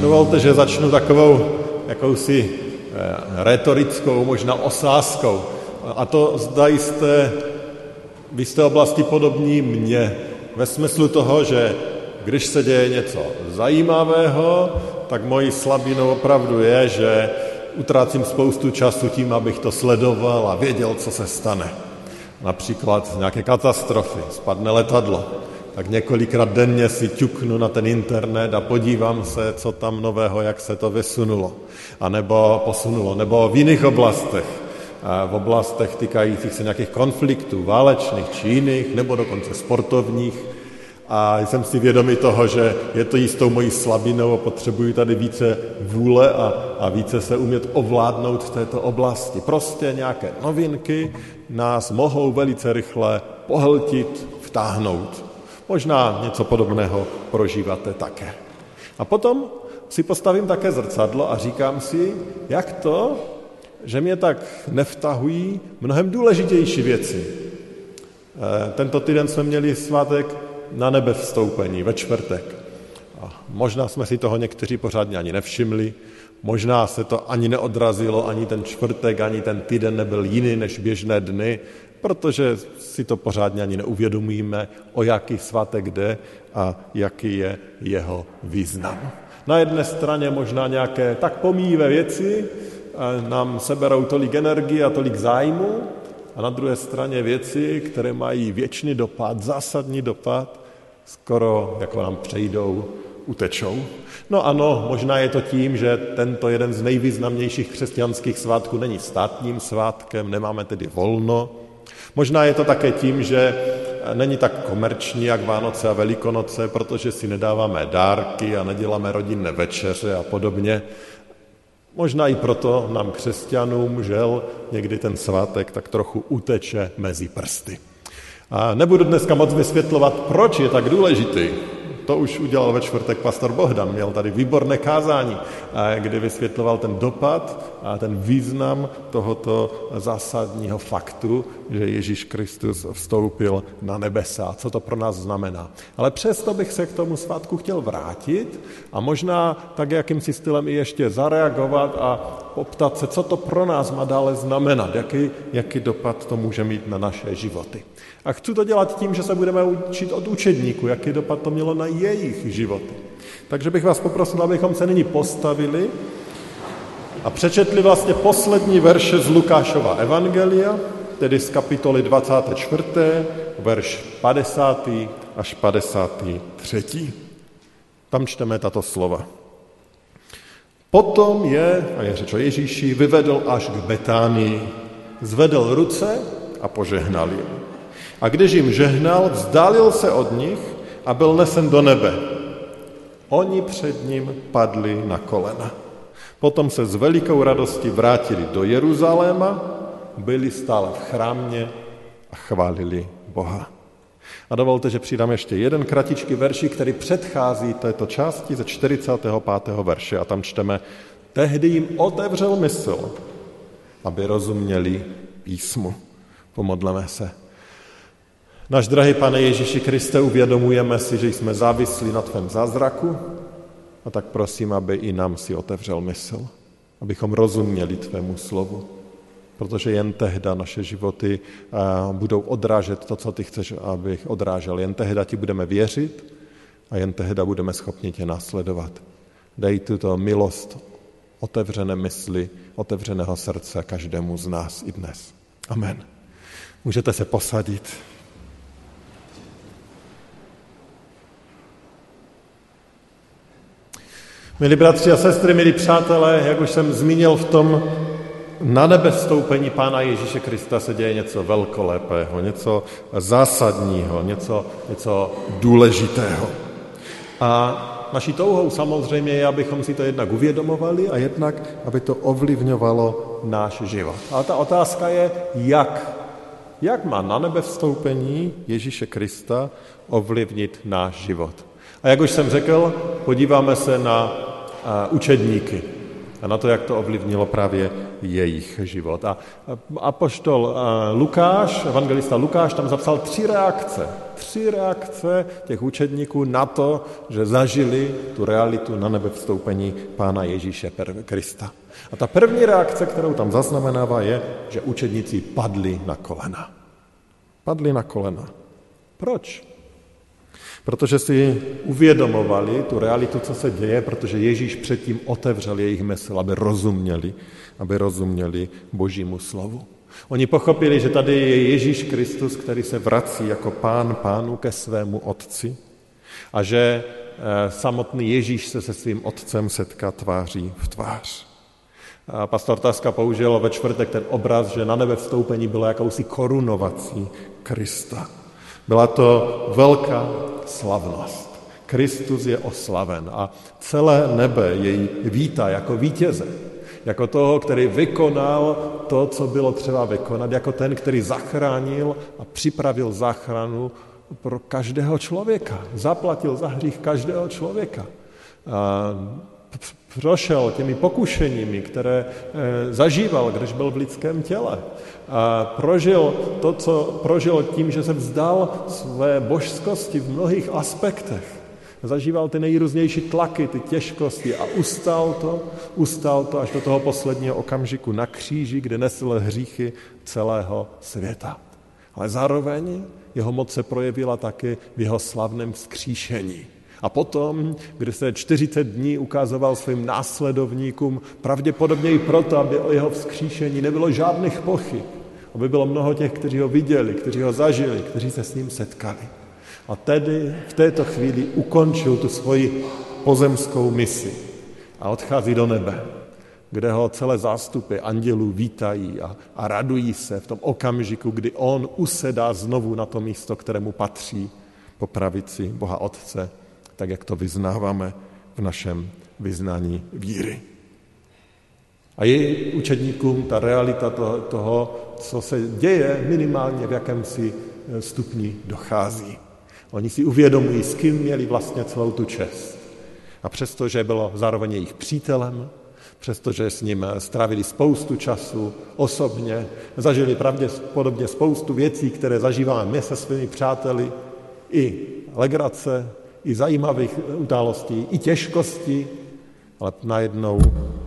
dovolte, že začnu takovou jakousi eh, retorickou, možná osázkou. A to zda jste v jisté oblasti podobní mně. Ve smyslu toho, že když se děje něco zajímavého, tak mojí slabinou opravdu je, že utrácím spoustu času tím, abych to sledoval a věděl, co se stane. Například nějaké katastrofy, spadne letadlo, tak několikrát denně si ťuknu na ten internet a podívám se, co tam nového, jak se to vysunulo, a nebo posunulo, nebo v jiných oblastech, v oblastech týkajících se nějakých konfliktů, válečných či jiných, nebo dokonce sportovních. A jsem si vědomý toho, že je to jistou mojí slabinou a potřebuji tady více vůle a, a více se umět ovládnout v této oblasti. Prostě nějaké novinky nás mohou velice rychle pohltit, vtáhnout. Možná něco podobného prožíváte také. A potom si postavím také zrcadlo a říkám si, jak to, že mě tak nevtahují mnohem důležitější věci. Eh, tento týden jsme měli svátek na nebe vstoupení ve čtvrtek. A možná jsme si toho někteří pořádně ani nevšimli, možná se to ani neodrazilo, ani ten čtvrtek, ani ten týden nebyl jiný než běžné dny, protože si to pořádně ani neuvědomíme, o jaký svátek jde a jaký je jeho význam. Na jedné straně možná nějaké tak pomíjivé věci nám seberou tolik energie a tolik zájmu, a na druhé straně věci, které mají věčný dopad, zásadní dopad, skoro jako nám přejdou, utečou. No ano, možná je to tím, že tento jeden z nejvýznamnějších křesťanských svátků není státním svátkem, nemáme tedy volno, Možná je to také tím, že není tak komerční jak Vánoce a Velikonoce, protože si nedáváme dárky a neděláme rodinné večeře a podobně. Možná i proto nám křesťanům, žel, někdy ten svátek tak trochu uteče mezi prsty. A nebudu dneska moc vysvětlovat, proč je tak důležitý. To už udělal ve čtvrtek pastor Bohdan, měl tady výborné kázání, kdy vysvětloval ten dopad a ten význam tohoto zásadního faktu, že Ježíš Kristus vstoupil na nebesa, co to pro nás znamená. Ale přesto bych se k tomu svátku chtěl vrátit a možná tak jakýmsi stylem i ještě zareagovat a poptat se, co to pro nás má dále znamenat, jaký, jaký dopad to může mít na naše životy. A chci to dělat tím, že se budeme učit od učedníků, jaký dopad to mělo na jejich životy. Takže bych vás poprosil, abychom se nyní postavili a přečetli vlastně poslední verše z Lukášova Evangelia, tedy z kapitoly 24., verš 50. až 53. Tam čteme tato slova. Potom je, a je řeč o Ježíši, vyvedl až k Betánii, zvedl ruce a požehnal jim. A když jim žehnal, vzdálil se od nich a byl nesen do nebe. Oni před ním padli na kolena. Potom se s velikou radostí vrátili do Jeruzaléma, byli stále v chrámě a chválili Boha. A dovolte, že přidám ještě jeden kratičký verši, který předchází této části ze 45. verše a tam čteme Tehdy jim otevřel mysl, aby rozuměli písmu. Pomodleme se. Náš drahý pane Ježíši Kriste, uvědomujeme si, že jsme závislí na tvém zázraku a tak prosím, aby i nám si otevřel mysl, abychom rozuměli tvému slovu, protože jen tehda naše životy budou odrážet to, co ty chceš, abych odrážel. Jen tehda ti budeme věřit a jen tehda budeme schopni tě následovat. Dej tuto milost otevřené mysli, otevřeného srdce každému z nás i dnes. Amen. Můžete se posadit. Milí bratři a sestry, milí přátelé, jak už jsem zmínil v tom na nebe vstoupení Pána Ježíše Krista se děje něco velkolepého, něco zásadního, něco, něco důležitého. A naší touhou samozřejmě je, abychom si to jednak uvědomovali a jednak, aby to ovlivňovalo náš život. A ta otázka je, jak? Jak má na nebe vstoupení Ježíše Krista ovlivnit náš život? A jak už jsem řekl, podíváme se na učedníky a na to, jak to ovlivnilo právě jejich život. A apoštol Lukáš, evangelista Lukáš, tam zapsal tři reakce. Tři reakce těch učedníků na to, že zažili tu realitu na nebe vstoupení Pána Ježíše Krista. A ta první reakce, kterou tam zaznamenává, je, že učedníci padli na kolena. Padli na kolena. Proč? Protože si uvědomovali tu realitu, co se děje, protože Ježíš předtím otevřel jejich mysl, aby rozuměli, aby rozuměli Božímu slovu. Oni pochopili, že tady je Ježíš Kristus, který se vrací jako pán pánu ke svému otci a že eh, samotný Ježíš se se svým otcem setká tváří v tvář. A pastor Taska použil ve čtvrtek ten obraz, že na nebe vstoupení bylo jakousi korunovací Krista. Byla to velká slavnost. Kristus je oslaven a celé nebe jej vítá jako vítěze, jako toho, který vykonal to, co bylo třeba vykonat, jako ten, který zachránil a připravil záchranu pro každého člověka. Zaplatil za hřích každého člověka. A prošel těmi pokušeními, které eh, zažíval, když byl v lidském těle. A prožil to, co prožil tím, že se vzdal své božskosti v mnohých aspektech. Zažíval ty nejrůznější tlaky, ty těžkosti a ustal to, ustal to až do toho posledního okamžiku na kříži, kde nesl hříchy celého světa. Ale zároveň jeho moc se projevila taky v jeho slavném vzkříšení. A potom, kdy se 40 dní ukazoval svým následovníkům, pravděpodobně i proto, aby o jeho vzkříšení nebylo žádných pochyb, aby bylo mnoho těch, kteří ho viděli, kteří ho zažili, kteří se s ním setkali. A tedy v této chvíli ukončil tu svoji pozemskou misi a odchází do nebe, kde ho celé zástupy andělů vítají a, a radují se v tom okamžiku, kdy on usedá znovu na to místo, kterému patří po pravici Boha Otce tak jak to vyznáváme v našem vyznání víry. A je učedníkům ta realita toho, co se děje, minimálně v jakémsi eh, stupni dochází. Oni si uvědomují, s kým měli vlastně celou tu čest. A přestože bylo zároveň jejich přítelem, přestože s ním eh, strávili spoustu času osobně, zažili pravděpodobně spoustu věcí, které zažíváme my se svými přáteli, i legrace, i zajímavých událostí, i těžkostí, ale najednou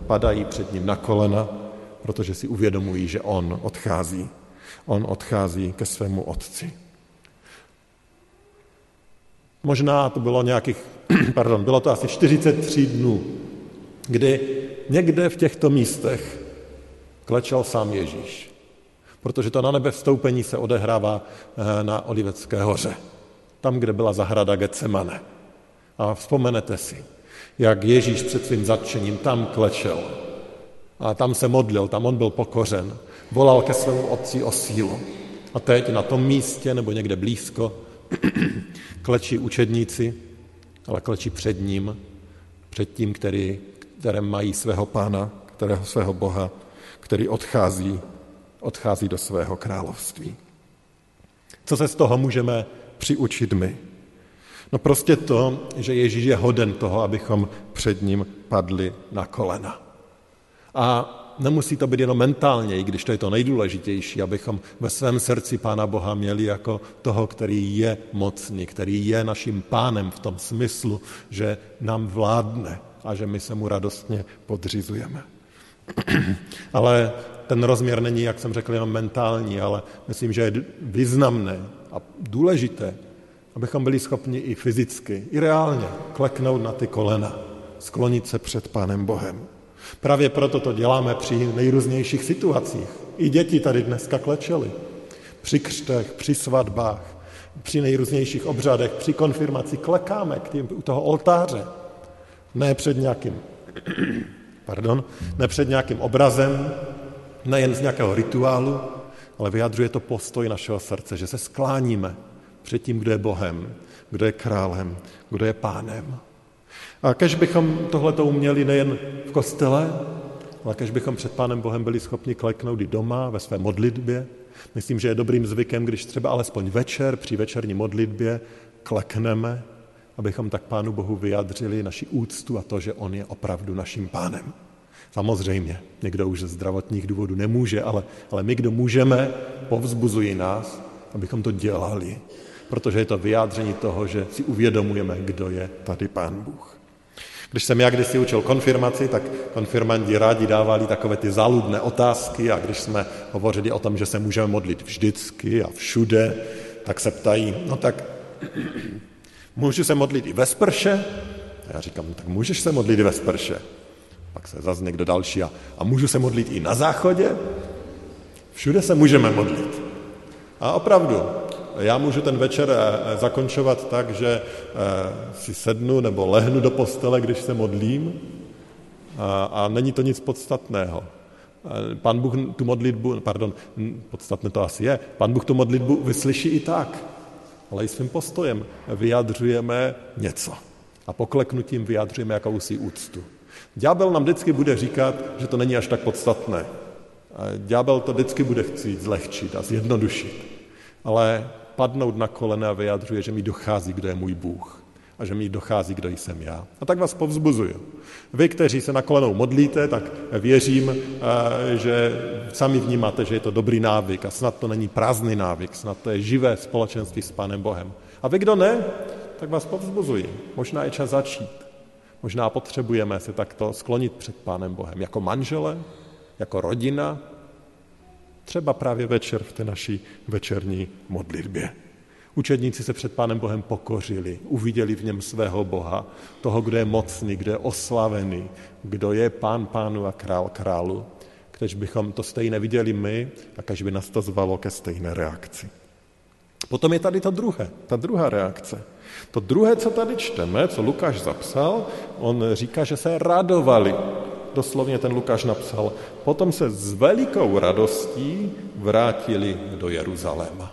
padají před ním na kolena, protože si uvědomují, že on odchází. On odchází ke svému otci. Možná to bylo nějakých, pardon, bylo to asi 43 dnů, kdy někde v těchto místech klečel sám Ježíš. Protože to na nebe vstoupení se odehrává eh, na Olivecké hoře tam, kde byla zahrada Getsemane. A vzpomenete si, jak Ježíš před svým zatčením tam klečel. A tam se modlil, tam on byl pokořen. Volal ke svému otci o sílu. A teď na tom místě nebo někde blízko klečí učedníci, ale klečí před ním, před tím, který, které mají svého pána, kterého svého Boha, který odchází, odchází do svého království. Co se z toho můžeme přiučit my? No prostě to, že Ježíš je hoden toho, abychom před ním padli na kolena. A nemusí to být jenom mentálně, i když to je to nejdůležitější, abychom ve svém srdci Pána Boha měli jako toho, který je mocný, který je naším pánem v tom smyslu, že nám vládne a že my se mu radostně podřizujeme. ale ten rozměr není, jak jsem řekl, jenom mentální, ale myslím, že je významné a důležité, abychom byli schopni i fyzicky, i reálně kleknout na ty kolena, sklonit se před Pánem Bohem. Právě proto to děláme při nejrůznějších situacích. I děti tady dneska klečely. Při křtech, při svatbách, při nejrůznějších obřadech, při konfirmaci klekáme k tým, u toho oltáře. Ne před nějakým, pardon, ne před nějakým obrazem, nejen z nějakého rituálu, ale vyjadřuje to postoj našeho srdce, že se skláníme před tím, kdo je Bohem, kdo je králem, kdo je pánem. A kež bychom tohleto uměli nejen v kostele, ale kež bychom před Pánem Bohem byli schopni kleknout i doma, ve své modlitbě. Myslím, že je dobrým zvykem, když třeba alespoň večer při večerní modlitbě klekneme, abychom tak Pánu Bohu vyjadřili naši úctu a to, že On je opravdu naším pánem. Samozřejmě, někdo už ze zdravotních důvodů nemůže, ale, ale my, kdo můžeme, povzbuzují nás, abychom to dělali, protože je to vyjádření toho, že si uvědomujeme, kdo je tady Pán Bůh. Když jsem já kdysi učil konfirmaci, tak konfirmandi rádi dávali takové ty záludné otázky a když jsme hovořili o tom, že se můžeme modlit vždycky a všude, tak se ptají, no tak můžu se modlit i ve sprše? A já říkám, no tak můžeš se modlit i ve sprše. Pak se zase někdo další a, a můžu se modlit i na záchodě? Všude se můžeme modlit. A opravdu, já můžu ten večer eh, zakončovat tak, že eh, si sednu nebo lehnu do postele, když se modlím a, a není to nic podstatného. Eh, Pan Bůh tu modlitbu, pardon, podstatné to asi je, Pan Bůh tu modlitbu vyslyší i tak, ale i svým postojem vyjadřujeme něco. A pokleknutím vyjadřujeme jakousi úctu. Ďábel nám vždycky bude říkat, že to není až tak podstatné. Ďábel to vždycky bude chtít zlehčit a zjednodušit. Ale padnout na kolena vyjadřuje, že mi dochází, kdo je můj Bůh a že mi dochází, kdo jsem já. A tak vás povzbuzuju. Vy, kteří se na kolenou modlíte, tak věřím, eh, že sami vnímáte, že je to dobrý návyk a snad to není prázdný návyk, snad to je živé společenství s Pánem Bohem. A vy, kdo ne, tak vás povzbuzuji. Možná je čas začít. Možná potřebujeme se takto sklonit před Pánem Bohem. Jako manžele, jako rodina, třeba právě večer v té naší večerní modlitbě. Učedníci se před Pánem Bohem pokořili, uviděli v něm svého Boha, toho, kdo je mocný, kdo je oslavený, kdo je pán pánu a král králu. Když bychom to stejně viděli my a kež by nás to zvalo ke stejné reakci. Potom je tady to druhé, ta druhá reakce. To druhé, co tady čteme, co Lukáš zapsal, on říká, že se radovali. Doslovně ten Lukáš napsal, potom se s velikou radostí vrátili do Jeruzaléma.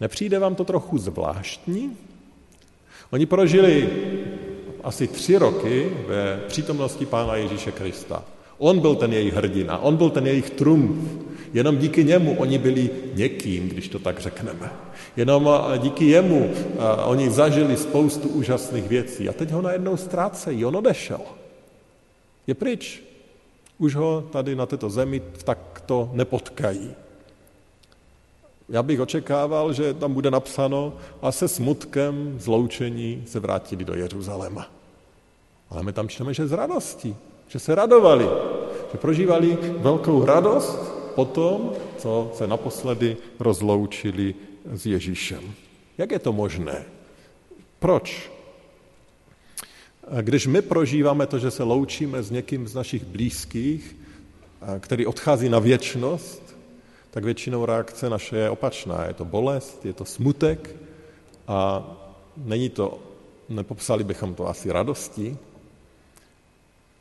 Nepřijde vám to trochu zvláštní? Oni prožili asi tři roky ve přítomnosti Pána Ježíše Krista. On byl ten jejich hrdina, on byl ten jejich trumf. Jenom díky němu oni byli někým, když to tak řekneme. Jenom díky jemu oni zažili spoustu úžasných věcí. A teď ho najednou ztrácejí, on odešel. Je pryč. Už ho tady na této zemi takto nepotkají. Já bych očekával, že tam bude napsáno a se smutkem zloučení se vrátili do Jeruzaléma. Ale my tam čteme, že z radostí, že se radovali, že prožívali velkou radost po tom, co se naposledy rozloučili s Ježíšem. Jak je to možné? Proč? Když my prožíváme to, že se loučíme s někým z našich blízkých, který odchází na věčnost, tak většinou reakce naše je opačná. Je to bolest, je to smutek a není to, nepopsali bychom to asi radostí,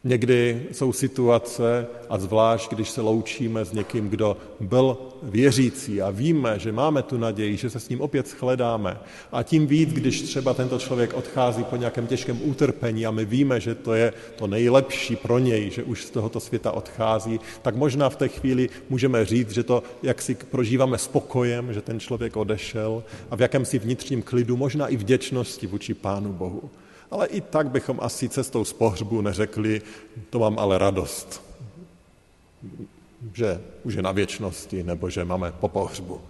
Někdy jsou situace, a zvlášť když se loučíme s někým, kdo byl věřící a víme, že máme tu naději, že se s ním opět shledáme. A tím víc, když třeba tento člověk odchází po nějakém těžkém utrpení a my víme, že to je to nejlepší pro něj, že už z tohoto světa odchází, tak možná v té chvíli můžeme říct, že to jak si prožíváme spokojem, že ten člověk odešel a v jakémsi vnitřním klidu, možná i vděčnosti vůči Pánu Bohu. Ale i tak bychom asi cestou z pohřbu neřekli, to mám ale radost, že už je na věčnosti, nebo že máme po pohřbu.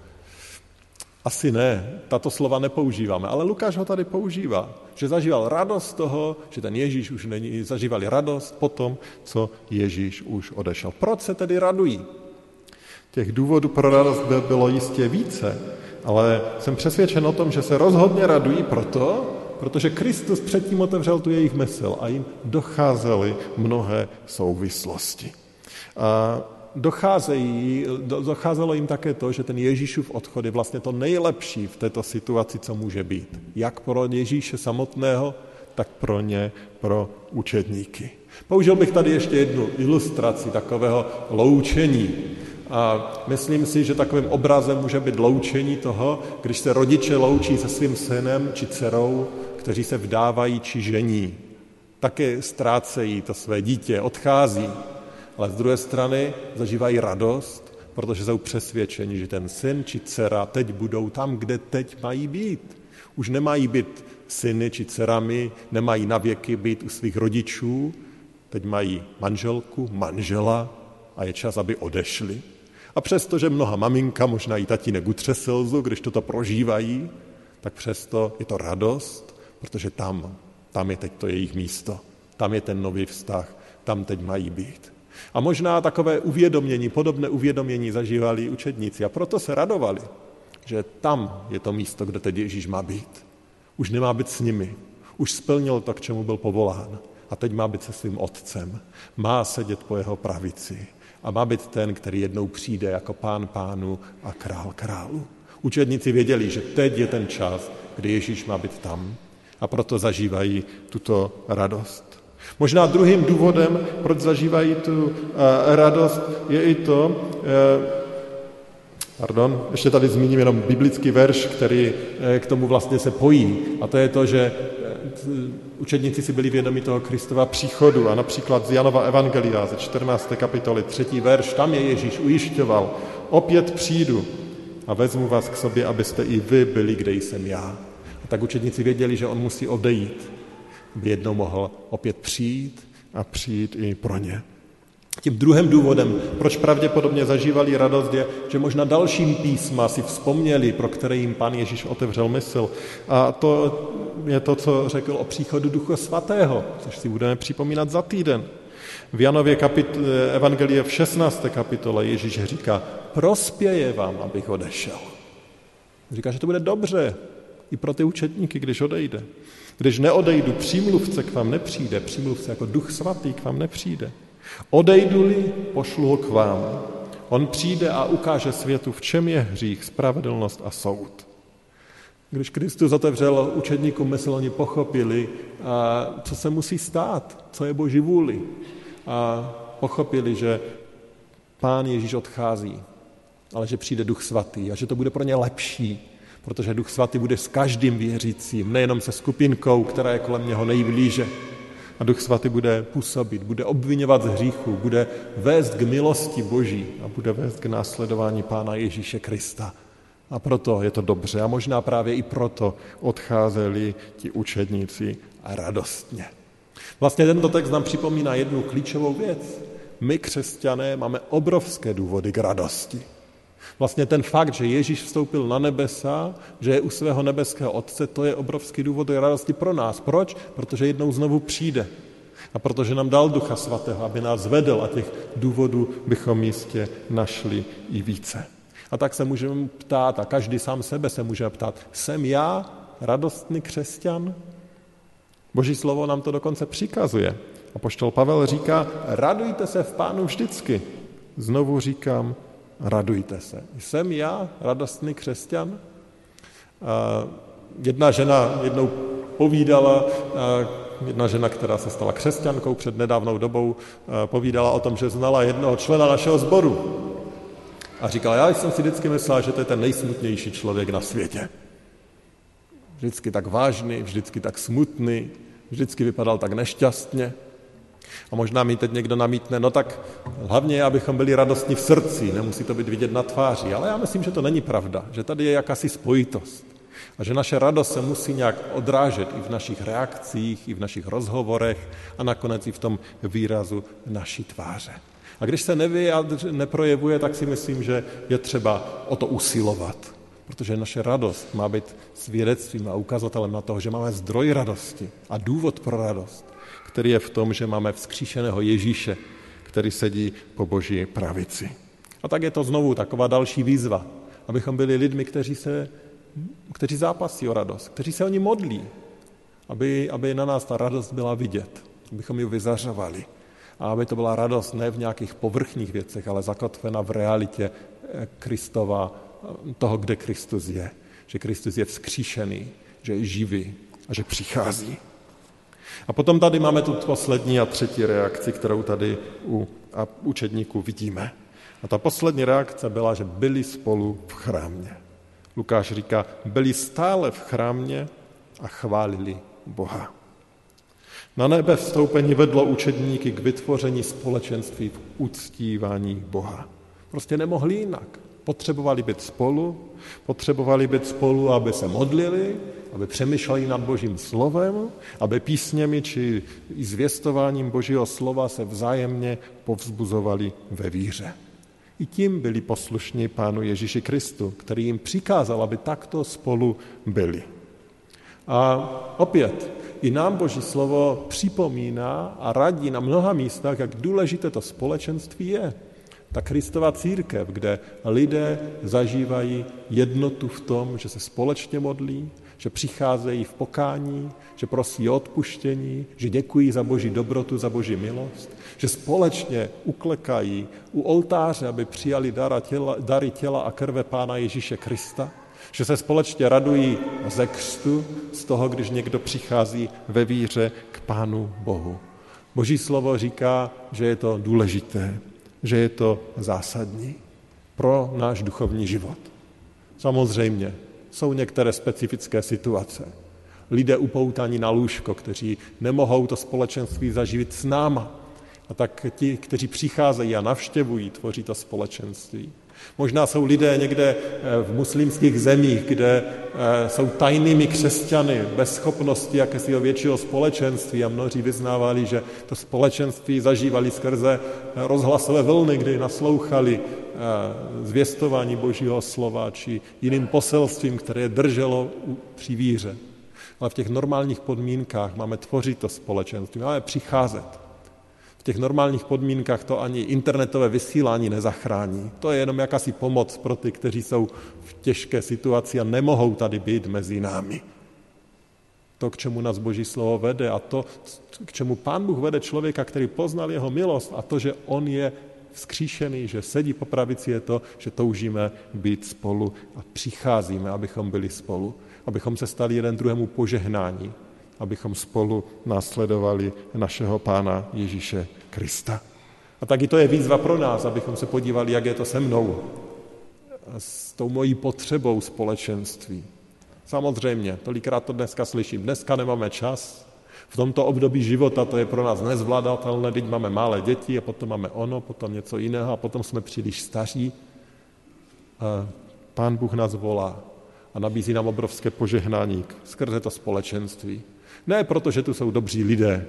Asi ne, tato slova nepoužíváme, ale Lukáš ho tady používá, že zažíval radost toho, že ten Ježíš už není, zažívali radost po tom, co Ježíš už odešel. Proč se tedy radují? Těch důvodů pro radost by bylo jistě více, ale jsem přesvědčen o tom, že se rozhodně radují proto, protože Kristus předtím otevřel tu jejich mysl a jim docházely mnohé souvislosti. A docházejí, docházelo jim také to, že ten Ježíšův odchod je vlastně to nejlepší v této situaci, co může být. Jak pro Ježíše samotného, tak pro ně, pro učedníky. Použil bych tady ještě jednu ilustraci takového loučení. A myslím si, že takovým obrazem může být loučení toho, když se rodiče loučí se svým synem či dcerou kteří se vdávají či žení. také ztrácejí to své dítě, odchází, ale z druhé strany zažívají radost, protože jsou přesvědčeni, že ten syn či dcera teď budou tam, kde teď mají být. Už nemají být syny či dcerami, nemají na věky být u svých rodičů, teď mají manželku, manžela a je čas, aby odešli. A přesto, že mnoha maminka, možná i tatínek utře slzu, když toto prožívají, tak přesto je to radost, protože tam, tam je teď to jejich místo, tam je ten nový vztah, tam teď mají být. A možná takové uvědomění, podobné uvědomění zažívali učedníci a proto se radovali, že tam je to místo, kde teď Ježíš má být. Už nemá být s nimi, už splnil to, k čemu byl povolán a teď má být se svým otcem. Má sedět po jeho pravici a má být ten, který jednou přijde jako pán pánu a král králu. Učedníci věděli, že teď je ten čas, kdy Ježíš má být tam a proto zažívají tuto radost. Možná druhým důvodem, proč zažívají tu uh, radost, je i to, uh, Pardon, ještě tady zmíním jenom biblický verš, který uh, k tomu vlastně se pojí. A to je to, že učedníci si byli vědomi toho Kristova příchodu a například z Janova Evangelia ze 14. kapitoly, třetí verš, tam je Ježíš ujišťoval, opět přijdu a vezmu vás k sobě, abyste i vy byli, kde jsem já. A tak učedníci věděli, že on musí odejít, aby jednou mohl opět přijít a přijít i pro ně. Tím druhým důvodem, proč pravděpodobně zažívali radost, je, že možná dalším písma si vzpomněli, pro které jim pan Ježíš otevřel mysl. A to je to, co řekl o příchodu Ducha Svatého, což si budeme připomínat za týden. V Janově kapit- Evangelie v 16. kapitole Ježíš říká, prospěje vám, abych odešel. Říká, že to bude dobře i pro ty učetníky, když odejde. Když neodejdu, přímluvce k vám nepřijde, přímluvce jako duch svatý k vám nepřijde. Odejdu-li, pošlu ho k vám. On přijde a ukáže světu, v čem je hřích, spravedlnost a soud. Když Kristus otevřel učedníkům mysl, oni pochopili, co se musí stát, co je Boží vůli. A pochopili, že Pán Ježíš odchází, ale že přijde Duch Svatý a že to bude pro ně lepší, protože Duch Svatý bude s každým věřícím, nejenom se skupinkou, která je kolem něho nejblíže. A Duch Svatý bude působit, bude obvinovat z hříchu, bude vést k milosti Boží a bude vést k následování Pána Ježíše Krista. A proto je to dobře. A možná právě i proto odcházeli ti učedníci radostně. Vlastně tento text nám připomíná jednu klíčovou věc. My, křesťané, máme obrovské důvody k radosti. Vlastně ten fakt, že Ježíš vstoupil na nebesa, že je u svého nebeského Otce, to je obrovský důvod radosti pro nás. Proč? Protože jednou znovu přijde. A protože nám dal Ducha Svatého, aby nás vedl a těch důvodů bychom jistě našli i více. A tak se můžeme ptát, a každý sám sebe se může ptát, jsem já radostný křesťan? Boží slovo nám to dokonce přikazuje. A poštol Pavel říká, radujte se v pánu vždycky. Znovu říkám, radujte se. Jsem já radostný křesťan? Jedna žena jednou povídala, jedna žena, která se stala křesťankou před nedávnou dobou, povídala o tom, že znala jednoho člena našeho sboru. A říkala, já jsem si vždycky myslela, že to je ten nejsmutnější člověk na světě. Vždycky tak vážný, vždycky tak smutný, vždycky vypadal tak nešťastně. A možná mi teď někdo namítne, no tak hlavně, abychom byli radostní v srdci, nemusí to být vidět na tváři. Ale já myslím, že to není pravda, že tady je jakási spojitost. A že naše radost se musí nějak odrážet i v našich reakcích, i v našich rozhovorech a nakonec i v tom výrazu naší tváře. A když se nevyjadř, neprojevuje, tak si myslím, že je třeba o to usilovat. Protože naše radost má být svědectvím a ukazatelem na toho, že máme zdroj radosti a důvod pro radost který je v tom, že máme vzkříšeného Ježíše, který sedí po boží pravici. A tak je to znovu taková další výzva, abychom byli lidmi, kteří, se, kteří zápasí o radost, kteří se o ní modlí, aby, aby na nás ta radost byla vidět, abychom ji vyzařovali a aby to byla radost ne v nějakých povrchních věcech, ale zakotvena v realitě eh, Kristova, eh, toho, kde Kristus je. Že Kristus je vzkříšený, že je živý a že přichází. A potom tady máme tu poslední a třetí reakci, kterou tady u učedníků vidíme. A ta poslední reakce byla, že byli spolu v chrámě. Lukáš říká, byli stále v chrámě a chválili Boha. Na nebe vstoupení vedlo učedníky k vytvoření společenství v uctívání Boha. Prostě nemohli jinak. Potřebovali být spolu, potřebovali být spolu, aby se modlili, aby přemýšleli nad Božím slovem, aby písněmi či i zvěstováním Božího slova se vzájemně povzbuzovali ve víře. I tím byli poslušní Pánu Ježíši Kristu, který jim přikázal, aby takto spolu byli. A opět, i nám Boží slovo připomíná a radí na mnoha místech, jak důležité to společenství je. Ta Kristova církev, kde lidé zažívají jednotu v tom, že se společně modlí, že přicházejí v pokání, že prosí o odpuštění, že děkují za boží dobrotu, za boží milost, že společně uklekají u oltáře, aby přijali dara těla, dary těla a krve Pána Ježíše Krista, že se společně radují ze křtu, z toho, když někdo přichází ve víře k Pánu Bohu. Boží slovo říká, že je to důležité, že je to zásadní pro náš duchovní život. Samozřejmě jsou některé specifické situace. Lidé upoutaní na lůžko, kteří nemohou to společenství zaživit s náma. A tak ti, kteří přicházejí a navštěvují, tvoří to společenství. Možná jsou lidé někde eh, v muslimských zemích, kde eh, jsou tajnými křesťany, bez schopnosti jakési většího společenství a mnozí vyznávali, že to společenství zažívali skrze eh, rozhlasové vlny, kdy naslouchali zvěstování Božího slova či jiným poselstvím, které je drželo při víře. Ale v těch normálních podmínkách máme tvořit to společenství, máme přicházet těch normálních podmínkách to ani internetové vysílání nezachrání. To je jenom jakási pomoc pro ty, kteří jsou v těžké situaci a nemohou tady být mezi námi. To, k čemu nás Boží slovo vede a to, k čemu Pán Bůh vede člověka, který poznal jeho milost a to, že on je vzkříšený, že sedí po pravici, je to, že toužíme být spolu a přicházíme, abychom byli spolu, abychom se stali jeden druhému požehnání, abychom spolu následovali našeho Pána Ježíše Krista. A taky to je výzva pro nás, abychom se podívali, jak je to se mnou, s tou mojí potřebou společenství. Samozřejmě, tolikrát to dneska slyším, dneska nemáme čas, v tomto období života to je pro nás nezvládatelné, teď máme malé děti a potom máme ono, potom něco jiného a potom jsme příliš staří. A Pán Bůh nás volá a nabízí nám obrovské požehnání skrze to společenství. Ne proto, že tu jsou dobří lidé.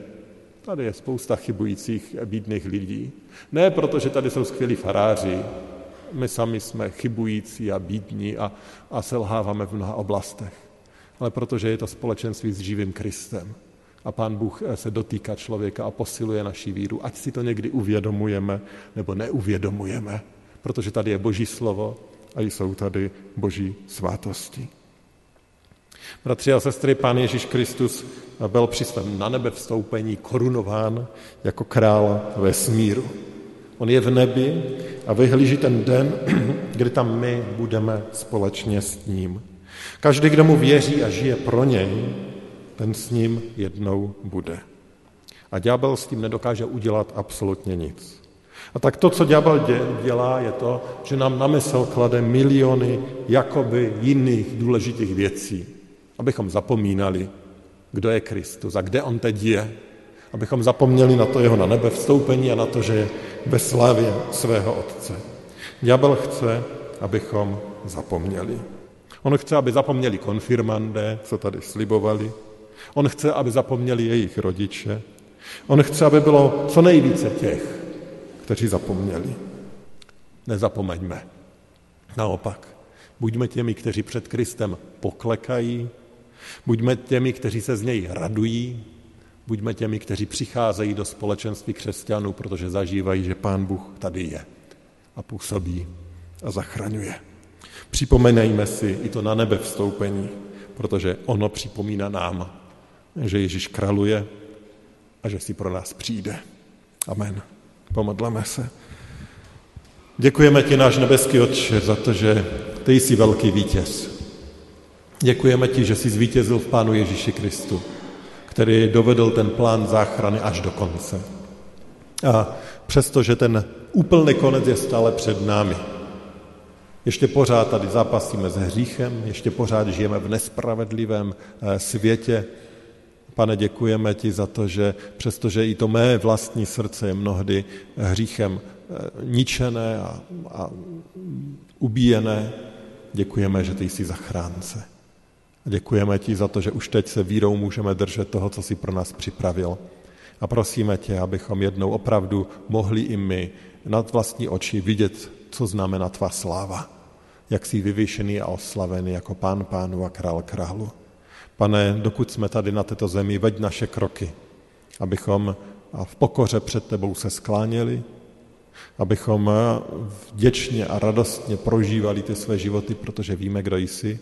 Tady je spousta chybujících bídných lidí. Ne proto, že tady jsou skvělí faráři. My sami jsme chybující a bídní a, a selháváme v mnoha oblastech. Ale protože je to společenství s živým Kristem. A pán Bůh se dotýká člověka a posiluje naši víru, ať si to někdy uvědomujeme nebo neuvědomujeme, protože tady je Boží slovo a jsou tady Boží svátosti. Bratři a sestry, Pán Ježíš Kristus byl při svém na nebe vstoupení korunován jako král vesmíru. On je v nebi a vyhlíží ten den, kdy tam my budeme společně s ním. Každý, kdo mu věří a žije pro něj, ten s ním jednou bude. A ďábel s tím nedokáže udělat absolutně nic. A tak to, co ďábel dělá, je to, že nám na mysl klade miliony jakoby jiných důležitých věcí, abychom zapomínali, kdo je Kristus a kde on teď je. Abychom zapomněli na to jeho na nebe vstoupení a na to, že je ve slávě svého Otce. Ďábel chce, abychom zapomněli. On chce, aby zapomněli konfirmandé, co tady slibovali. On chce, aby zapomněli jejich rodiče. On chce, aby bylo co nejvíce těch, kteří zapomněli. Nezapomeňme. Naopak, buďme těmi, kteří před Kristem poklekají, Buďme těmi, kteří se z něj radují, buďme těmi, kteří přicházejí do společenství křesťanů, protože zažívají, že Pán Bůh tady je a působí a zachraňuje. Připomenejme si i to na nebe vstoupení, protože ono připomíná nám, že Ježíš kraluje a že si pro nás přijde. Amen. Pomodleme se. Děkujeme ti, náš nebeský Otče, za to, že ty jsi velký vítěz. Děkujeme ti, že jsi zvítězil v Pánu Ježíši Kristu, který dovedl ten plán záchrany až do konce. A přestože ten úplný konec je stále před námi, ještě pořád tady zápasíme s hříchem, ještě pořád žijeme v nespravedlivém eh, světě, Pane, děkujeme ti za to, že přestože i to mé vlastní srdce je mnohdy hříchem eh, ničené a, a ubíjené, děkujeme, že ty jsi zachránce. Děkujeme ti za to, že už teď se vírou můžeme držet toho, co jsi pro nás připravil. A prosíme tě, abychom jednou opravdu mohli i my nad vlastní oči vidět, co znamená tvá sláva. Jak jsi vyvyšený a oslavený jako pán pánu a král králu. Pane, dokud jsme tady na této zemi, veď naše kroky, abychom v pokoře před tebou se skláněli, abychom vděčně a radostně prožívali ty své životy, protože víme, kdo jsi,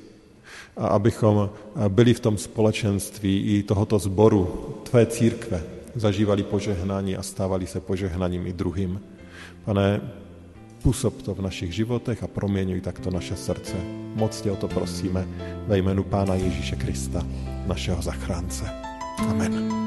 a abychom byli v tom společenství i tohoto sboru, tvé církve, zažívali požehnání a stávali se požehnaním i druhým. Pane, působ to v našich životech a proměňuj takto naše srdce. Moc tě o to prosíme ve jménu Pána Ježíše Krista, našeho zachránce. Amen.